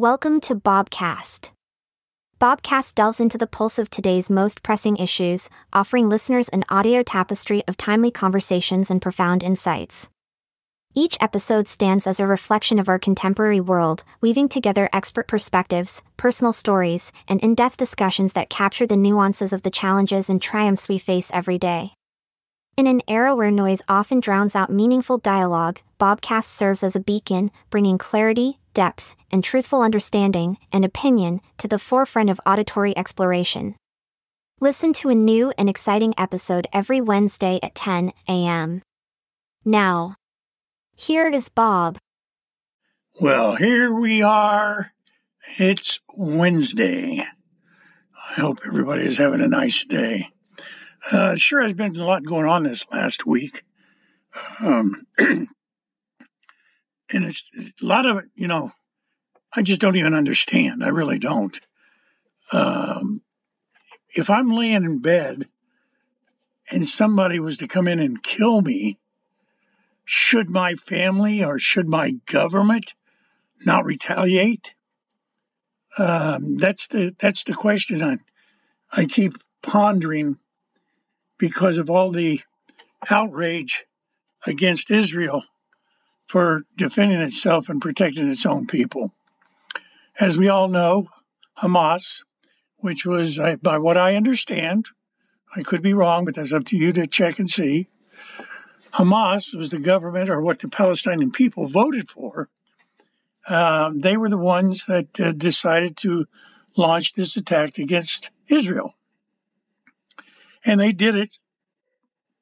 Welcome to Bobcast. Bobcast delves into the pulse of today's most pressing issues, offering listeners an audio tapestry of timely conversations and profound insights. Each episode stands as a reflection of our contemporary world, weaving together expert perspectives, personal stories, and in depth discussions that capture the nuances of the challenges and triumphs we face every day. In an era where noise often drowns out meaningful dialogue, Bobcast serves as a beacon, bringing clarity, depth, and truthful understanding and opinion to the forefront of auditory exploration. Listen to a new and exciting episode every Wednesday at 10 a.m. Now, here is Bob. Well, here we are. It's Wednesday. I hope everybody is having a nice day. Uh, sure has been a lot going on this last week. Um, and it's a lot of it, you know, I just don't even understand. I really don't. Um, if I'm laying in bed and somebody was to come in and kill me, should my family or should my government not retaliate? Um, that's the that's the question I I keep pondering because of all the outrage against Israel for defending itself and protecting its own people. As we all know, Hamas, which was, by what I understand, I could be wrong, but that's up to you to check and see. Hamas was the government or what the Palestinian people voted for. Uh, they were the ones that uh, decided to launch this attack against Israel. And they did it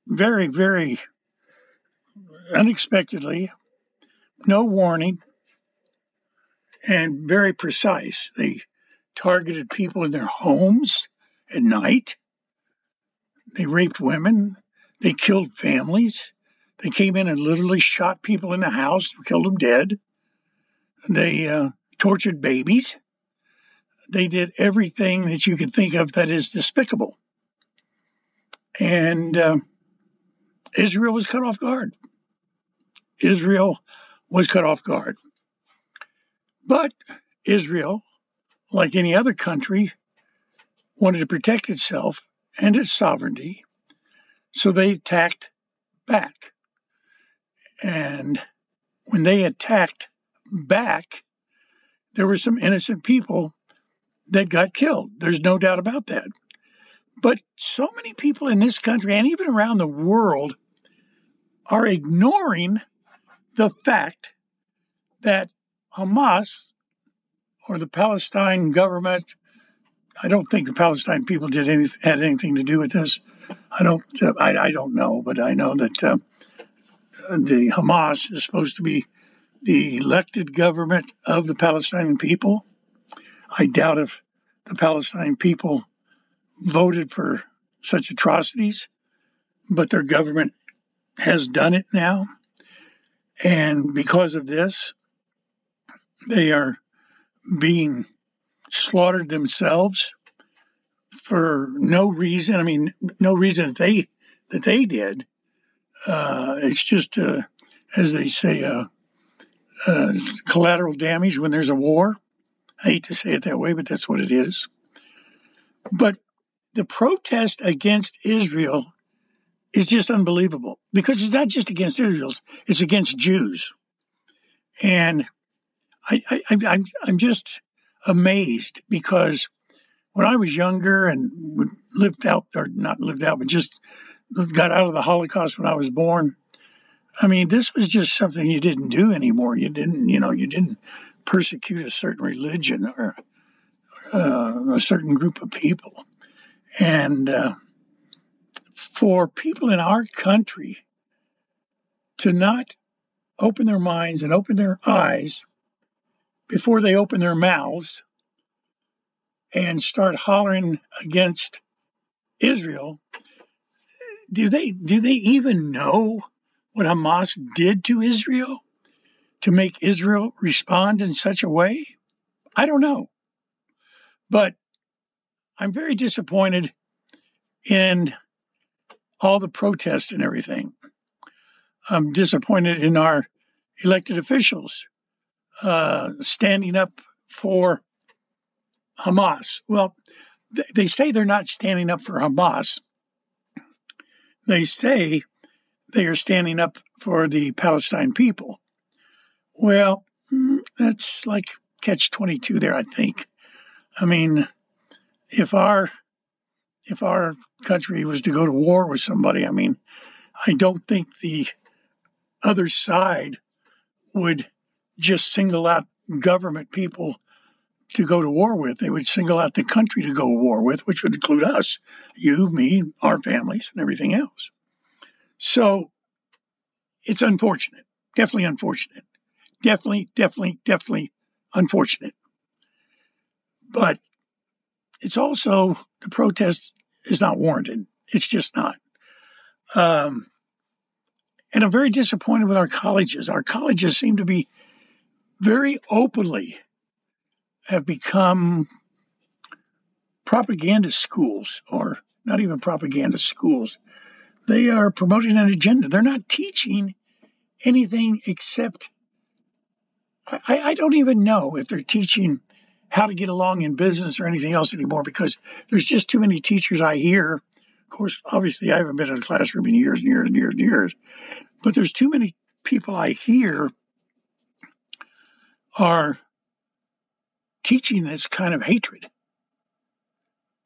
very, very unexpectedly, no warning, and very precise. They targeted people in their homes at night. They raped women. They killed families. They came in and literally shot people in the house, killed them dead. They uh, tortured babies. They did everything that you could think of that is despicable. And uh, Israel was cut off guard. Israel was cut off guard. But Israel, like any other country, wanted to protect itself and its sovereignty, so they attacked back. And when they attacked back, there were some innocent people that got killed. There's no doubt about that. But so many people in this country and even around the world are ignoring the fact that Hamas or the Palestine government. I don't think the Palestine people did any, had anything to do with this. I don't. Uh, I, I, don't know, but I know that uh, the Hamas is supposed to be the elected government of the Palestinian people. I doubt if the Palestinian people voted for such atrocities, but their government has done it now. And because of this, they are being slaughtered themselves for no reason. I mean, no reason that they that they did. Uh, it's just, uh, as they say, uh, uh, collateral damage when there's a war. I hate to say it that way, but that's what it is. But the protest against Israel is just unbelievable because it's not just against Israel; it's against Jews. And I, I, I'm, I'm just amazed because when I was younger and lived out, or not lived out, but just got out of the Holocaust when I was born, I mean, this was just something you didn't do anymore. You didn't, you know, you didn't persecute a certain religion or uh, a certain group of people. And uh, for people in our country to not open their minds and open their eyes before they open their mouths and start hollering against Israel, do they do they even know what Hamas did to Israel to make Israel respond in such a way? I don't know. But I'm very disappointed in all the protests and everything. I'm disappointed in our elected officials uh, standing up for Hamas. Well, they say they're not standing up for Hamas. They say they are standing up for the Palestine people. Well, mm, that's like catch 22 there, I think. I mean, if our if our country was to go to war with somebody, I mean, I don't think the other side would just single out government people to go to war with. They would single out the country to go to war with, which would include us, you, me, our families, and everything else. So it's unfortunate, definitely unfortunate, definitely, definitely, definitely unfortunate. But it's also the protest is not warranted. It's just not. Um, and I'm very disappointed with our colleges. Our colleges seem to be very openly have become propaganda schools, or not even propaganda schools. They are promoting an agenda. They're not teaching anything except, I, I don't even know if they're teaching how to get along in business or anything else anymore because there's just too many teachers I hear. Of course, obviously, I haven't been in a classroom in years and years and years and years, but there's too many people I hear are teaching this kind of hatred.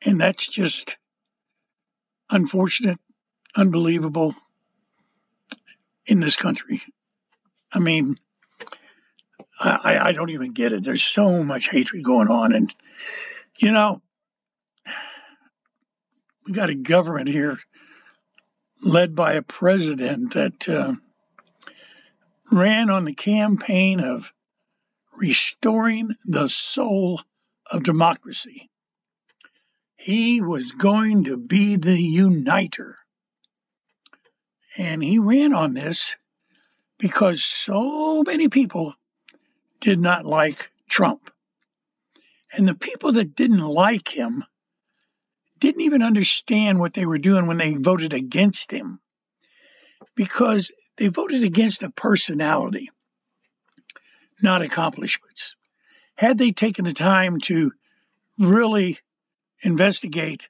And that's just unfortunate, unbelievable in this country. I mean, I, I don't even get it. There's so much hatred going on. And, you know, we got a government here led by a president that uh, ran on the campaign of restoring the soul of democracy. He was going to be the uniter. And he ran on this because so many people did not like Trump. And the people that didn't like him didn't even understand what they were doing when they voted against him because they voted against a personality not accomplishments. Had they taken the time to really investigate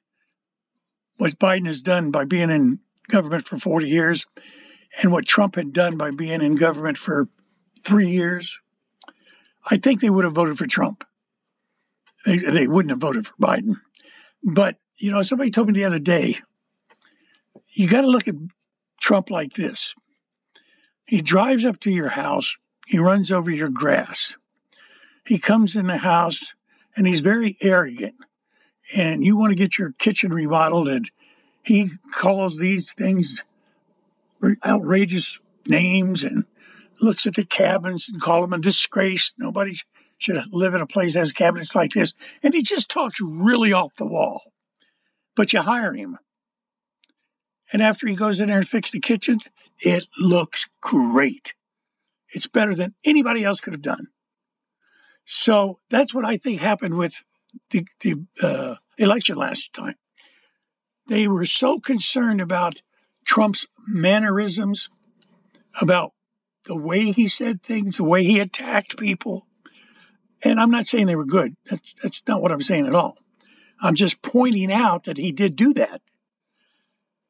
what Biden has done by being in government for 40 years and what Trump had done by being in government for three years, I think they would have voted for Trump. They, they wouldn't have voted for Biden. But, you know, somebody told me the other day, you got to look at Trump like this. He drives up to your house he runs over your grass. He comes in the house and he's very arrogant. And you want to get your kitchen remodeled, and he calls these things outrageous names and looks at the cabins and call them a disgrace. Nobody should live in a place that has cabinets like this. And he just talks really off the wall. But you hire him. And after he goes in there and fixes the kitchens, it looks great. It's better than anybody else could have done. So that's what I think happened with the, the uh, election last time. They were so concerned about Trump's mannerisms, about the way he said things, the way he attacked people. And I'm not saying they were good. That's, that's not what I'm saying at all. I'm just pointing out that he did do that.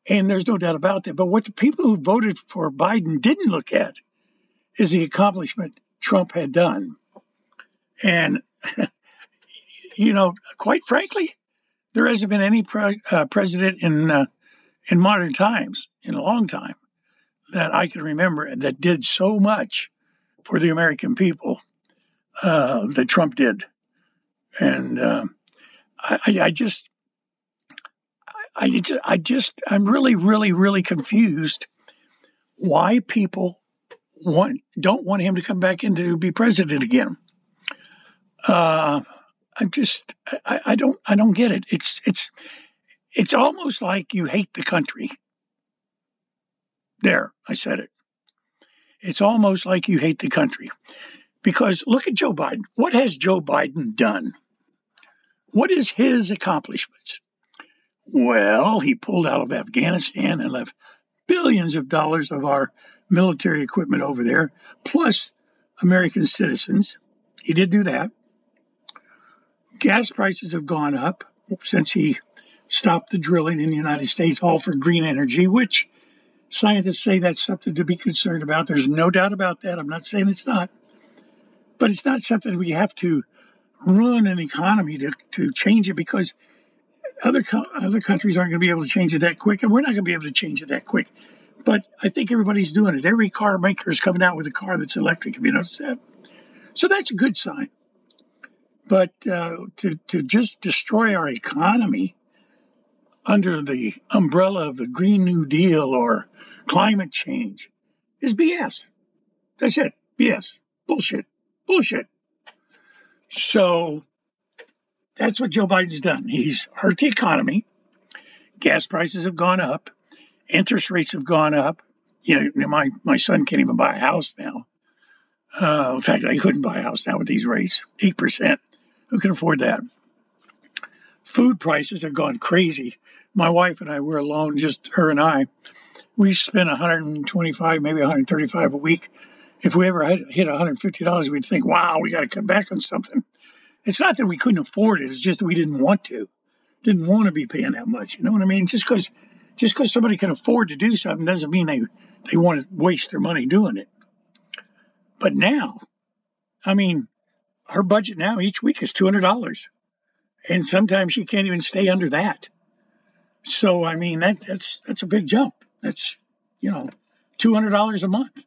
And there's no doubt about that. But what the people who voted for Biden didn't look at is the accomplishment Trump had done. And, you know, quite frankly, there hasn't been any pre- uh, president in uh, in modern times, in a long time, that I can remember that did so much for the American people uh, that Trump did. And uh, I, I, just, I, I just, I'm really, really, really confused why people want don't want him to come back in to be president again. Uh, I'm just I, I don't I don't get it. It's it's it's almost like you hate the country. There, I said it. It's almost like you hate the country. Because look at Joe Biden. What has Joe Biden done? What is his accomplishments? Well, he pulled out of Afghanistan and left billions of dollars of our military equipment over there, plus American citizens. He did do that. gas prices have gone up since he stopped the drilling in the United States, all for green energy, which scientists say that's something to be concerned about. There's no doubt about that. I'm not saying it's not. But it's not something we have to run an economy to, to change it because other other countries aren't going to be able to change it that quick, and we're not going to be able to change it that quick. But I think everybody's doing it. Every car maker is coming out with a car that's electric. Have you noticed that? So that's a good sign. But uh, to to just destroy our economy under the umbrella of the Green New Deal or climate change is BS. That's it. BS. Bullshit. Bullshit. So that's what Joe Biden's done. He's hurt the economy. Gas prices have gone up. Interest rates have gone up. You know, my, my son can't even buy a house now. Uh, in fact, I couldn't buy a house now with these rates 8%. Who can afford that? Food prices have gone crazy. My wife and I were alone, just her and I. We spent 125, maybe 135 a week. If we ever hit 150 we'd think, "Wow, we got to cut back on something." It's not that we couldn't afford it; it's just that we didn't want to, didn't want to be paying that much. You know what I mean? Just because just because somebody can afford to do something doesn't mean they they want to waste their money doing it. But now, I mean, her budget now each week is two hundred dollars, and sometimes she can't even stay under that. So I mean that that's that's a big jump. That's you know two hundred dollars a month.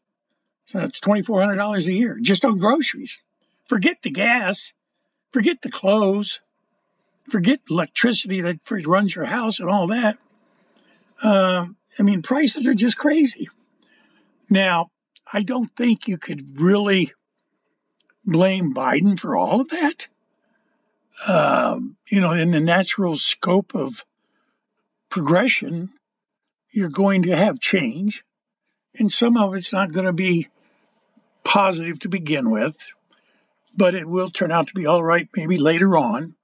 So that's twenty four hundred dollars a year just on groceries. Forget the gas, forget the clothes, forget electricity that runs your house and all that. Uh, I mean, prices are just crazy. Now, I don't think you could really blame Biden for all of that. Um, you know, in the natural scope of progression, you're going to have change, and some of it's not going to be positive to begin with, but it will turn out to be all right maybe later on.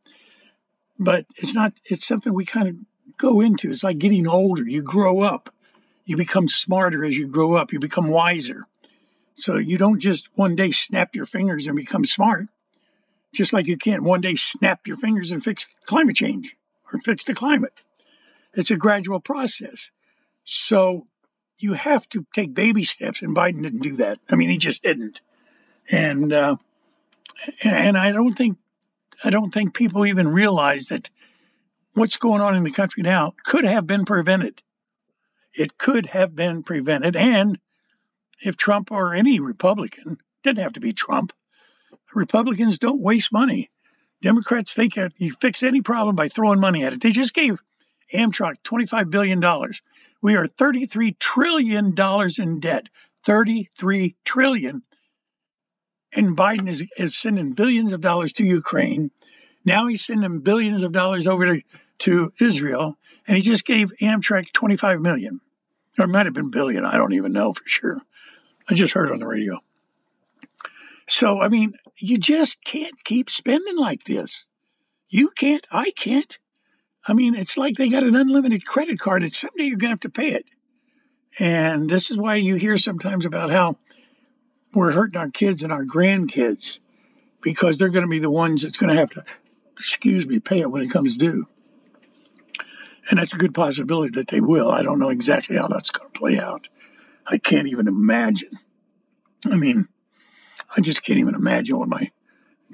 But it's not, it's something we kind of go into. It's like getting older. You grow up, you become smarter as you grow up, you become wiser. So you don't just one day snap your fingers and become smart, just like you can't one day snap your fingers and fix climate change or fix the climate. It's a gradual process. So you have to take baby steps, and Biden didn't do that. I mean, he just didn't. And uh, and I don't think I don't think people even realize that what's going on in the country now could have been prevented. It could have been prevented, and if Trump or any Republican didn't have to be Trump, Republicans don't waste money. Democrats think that you fix any problem by throwing money at it. They just gave Amtrak $25 billion. We are $33 trillion in debt. 33 trillion. And Biden is, is sending billions of dollars to Ukraine. Now he's sending billions of dollars over to, to Israel. And he just gave Amtrak 25 million. Or it might have been billion. I don't even know for sure. I just heard on the radio. So, I mean, you just can't keep spending like this. You can't. I can't. I mean, it's like they got an unlimited credit card, and someday you're going to have to pay it. And this is why you hear sometimes about how we're hurting our kids and our grandkids because they're going to be the ones that's going to have to, excuse me, pay it when it comes due. And that's a good possibility that they will. I don't know exactly how that's going to play out. I can't even imagine. I mean, I just can't even imagine what my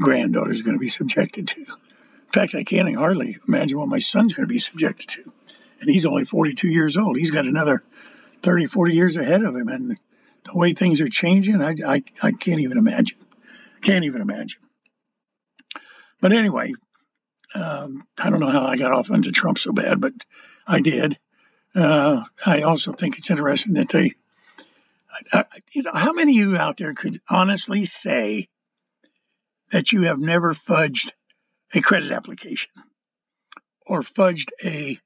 granddaughter is going to be subjected to. In fact, I can't hardly imagine what my son's going to be subjected to. And he's only 42 years old. He's got another 30, 40 years ahead of him. And the way things are changing, I, I, I can't even imagine. Can't even imagine. But anyway, um, I don't know how I got off into Trump so bad, but I did. Uh, I also think it's interesting that they, You know, how many of you out there could honestly say that you have never fudged a credit application or fudged a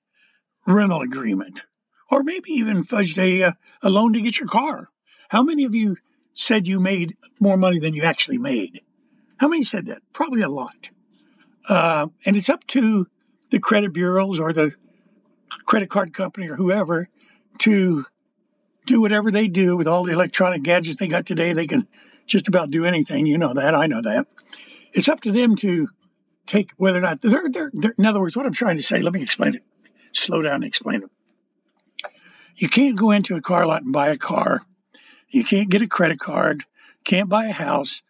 rental agreement or maybe even fudged a, uh, a loan to get your car. How many of you said you made more money than you actually made? How many said that? Probably a lot. Uh, and it's up to the credit bureaus or the credit card company or whoever to do whatever they do with all the electronic gadgets they got today. They can just about do anything. You know that. I know that. It's up to them to take whether or not they're, they're, they're, in other words, what I'm trying to say, let me explain it. Slow down and explain it. You can't go into a car lot and buy a car. You can't get a credit card, can't buy a house,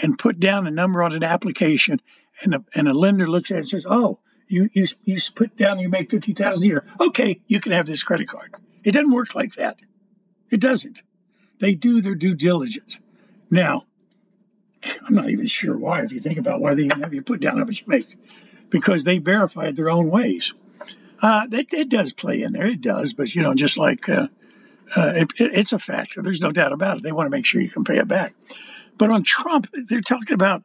and put down a number on an application, and a, and a lender looks at it and says, "Oh, you you, you put down you make fifty thousand a year. Okay, you can have this credit card." It doesn't work like that. It doesn't. They do their due diligence. Now, I'm not even sure why. If you think about why they even have you put down how much you make, because they verified their own ways. Uh, it, it, does play in there. It does, but you know, just like uh, uh, it, it's a factor. There's no doubt about it. They want to make sure you can pay it back. But on Trump, they're talking about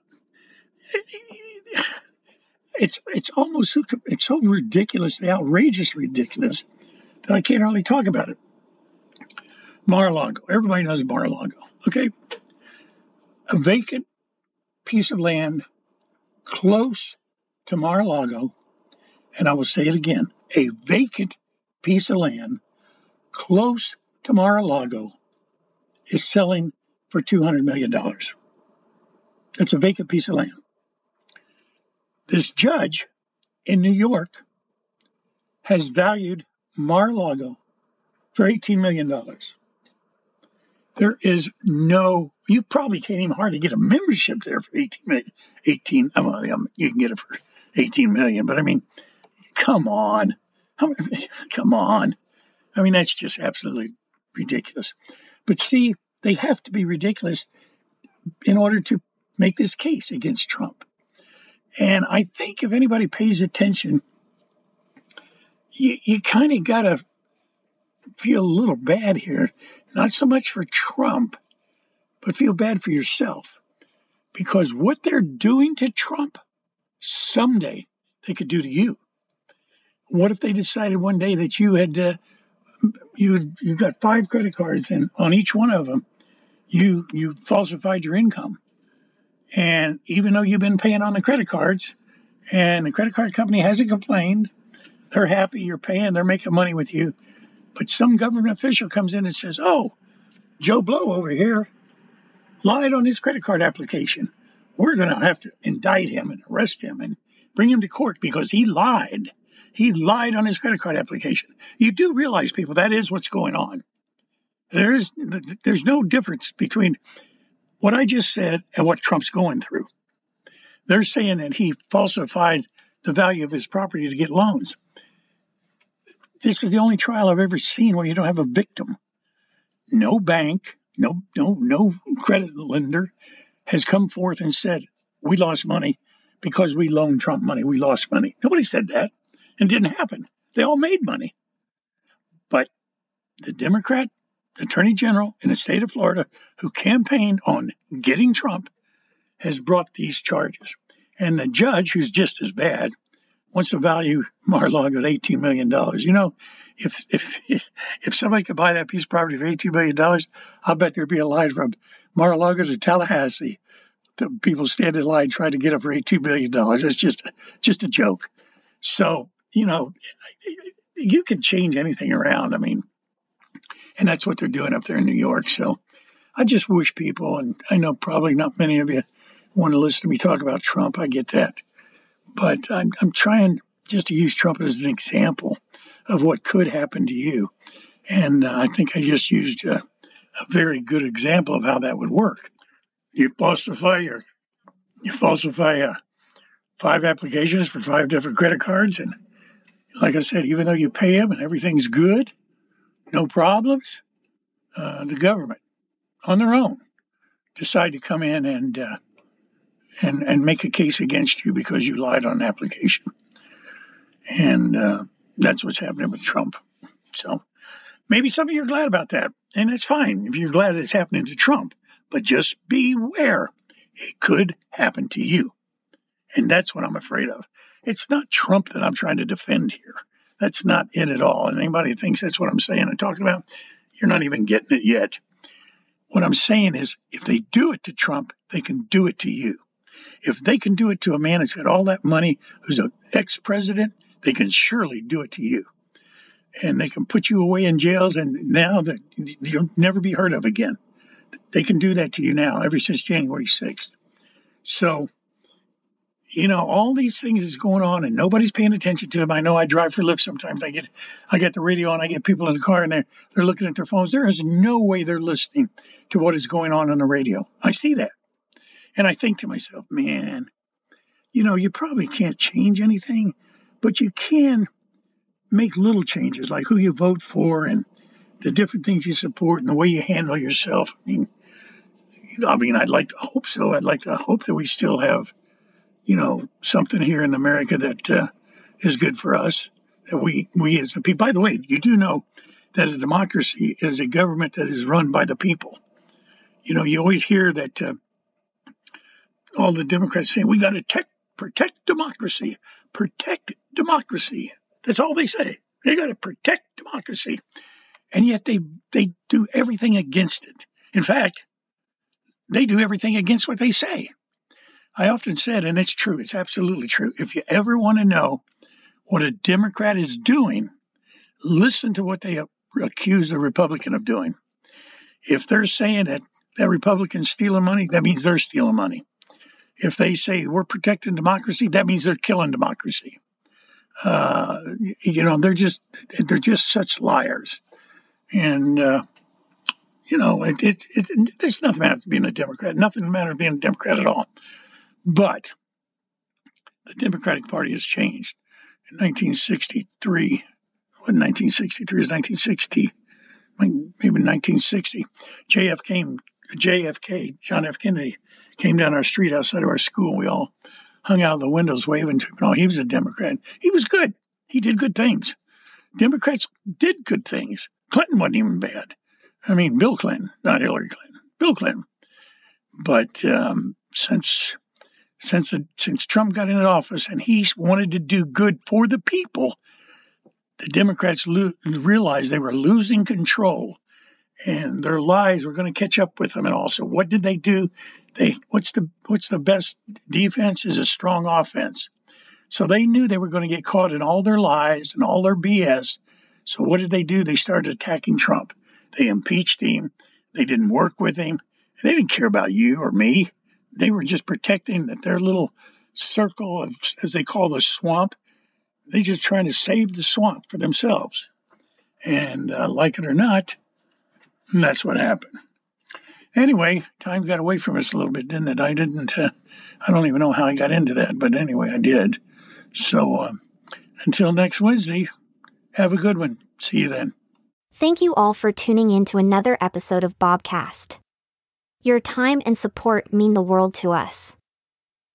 it's it's almost it's so ridiculously outrageous ridiculous that I can't hardly talk about it. Mar-a-Lago. Everybody knows Mar-a-Lago. Okay, a vacant piece of land close to Mar-a-Lago, and I will say it again: a vacant piece of land close to Mar-a-Lago is selling for $200 million. That's a vacant piece of land. This judge in New York has valued Mar-a-Lago for $18 million. There is no, you probably can't even hardly get a membership there for 18 million. 18, well, um, you can get it for 18 million, but I mean, come on. Come on. I mean, that's just absolutely ridiculous. But see, they have to be ridiculous in order to make this case against Trump. And I think if anybody pays attention, you, you kind of got to feel a little bad here. Not so much for Trump, but feel bad for yourself. Because what they're doing to Trump, someday they could do to you. What if they decided one day that you had uh, you you got five credit cards, and on each one of them, you you falsified your income. And even though you've been paying on the credit cards, and the credit card company hasn't complained, they're happy you're paying, they're making money with you. But some government official comes in and says, "Oh, Joe Blow over here lied on his credit card application. We're going to have to indict him and arrest him and bring him to court because he lied." He lied on his credit card application. You do realize, people, that is what's going on. There is, there's no difference between what I just said and what Trump's going through. They're saying that he falsified the value of his property to get loans. This is the only trial I've ever seen where you don't have a victim. No bank, no no no credit lender has come forth and said we lost money because we loaned Trump money. We lost money. Nobody said that and didn't happen. They all made money. But the Democrat Attorney General in the state of Florida, who campaigned on getting Trump, has brought these charges. And the judge, who's just as bad, wants to value Mar-a-Lago at $18 million. You know, if, if, if somebody could buy that piece of property for $18 million, I'll bet there'd be a line from Mar-a-Lago to Tallahassee. The people stand in line trying to get it for $18 million. It's just, just a joke. So you know, you can change anything around. I mean, and that's what they're doing up there in New York. So I just wish people, and I know probably not many of you want to listen to me talk about Trump. I get that. But I'm, I'm trying just to use Trump as an example of what could happen to you. And uh, I think I just used a, a very good example of how that would work. You falsify your, you falsify uh, five applications for five different credit cards and like I said, even though you pay them and everything's good, no problems, uh, the government on their own decide to come in and uh, and and make a case against you because you lied on an application, and uh, that's what's happening with Trump. So maybe some of you are glad about that, and it's fine if you're glad it's happening to Trump. But just beware, it could happen to you, and that's what I'm afraid of. It's not Trump that I'm trying to defend here. That's not it at all. And anybody who thinks that's what I'm saying and talking about, you're not even getting it yet. What I'm saying is, if they do it to Trump, they can do it to you. If they can do it to a man who's got all that money, who's an ex president, they can surely do it to you. And they can put you away in jails, and now that you'll never be heard of again. They can do that to you now, ever since January 6th. So you know, all these things is going on and nobody's paying attention to them. I know I drive for Lyft sometimes. I get I get the radio on, I get people in the car and they're they're looking at their phones. There is no way they're listening to what is going on on the radio. I see that. And I think to myself, man, you know, you probably can't change anything, but you can make little changes like who you vote for and the different things you support and the way you handle yourself. I mean, I mean, I'd like to hope so. I'd like to hope that we still have, you know, something here in America that uh, is good for us. That we, we as the people. By the way, you do know that a democracy is a government that is run by the people. You know, you always hear that uh, all the Democrats saying we got to te- protect democracy, protect democracy. That's all they say. They got to protect democracy, and yet they they do everything against it. In fact, they do everything against what they say. I often said, and it's true, it's absolutely true. If you ever want to know what a Democrat is doing, listen to what they accuse the Republican of doing. If they're saying that that Republican's stealing money, that means they're stealing money. If they say we're protecting democracy, that means they're killing democracy. Uh, you know, they're just they're just such liars, and uh, you know, it, it, it, there's nothing matter being a Democrat, nothing matter being a Democrat at all. But the Democratic Party has changed. In 1963, what 1963 is 1960, maybe 1960, JFK, JFK, John F. Kennedy, came down our street outside of our school. We all hung out the windows waving to him. No, he was a Democrat. He was good. He did good things. Democrats did good things. Clinton wasn't even bad. I mean, Bill Clinton, not Hillary Clinton, Bill Clinton. But um, since since the, since Trump got into office and he wanted to do good for the people, the Democrats lo- realized they were losing control, and their lies were going to catch up with them. And also, what did they do? They what's the what's the best defense is a strong offense. So they knew they were going to get caught in all their lies and all their BS. So what did they do? They started attacking Trump. They impeached him. They didn't work with him. They didn't care about you or me. They were just protecting that their little circle of, as they call the swamp, they just trying to save the swamp for themselves. And uh, like it or not, that's what happened. Anyway, time got away from us a little bit, didn't it? I didn't, uh, I don't even know how I got into that, but anyway, I did. So uh, until next Wednesday, have a good one. See you then. Thank you all for tuning in to another episode of Bobcast. Your time and support mean the world to us.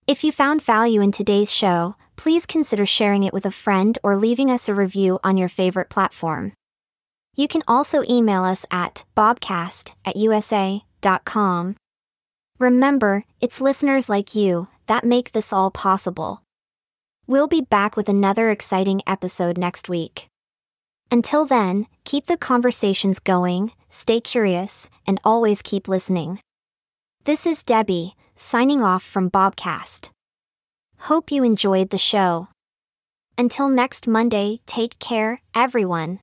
If you found value in today's show, please consider sharing it with a friend or leaving us a review on your favorite platform. You can also email us at bobcast at usa.com. Remember, it's listeners like you that make this all possible. We'll be back with another exciting episode next week. Until then, keep the conversations going, stay curious, and always keep listening. This is Debbie, signing off from Bobcast. Hope you enjoyed the show. Until next Monday, take care, everyone.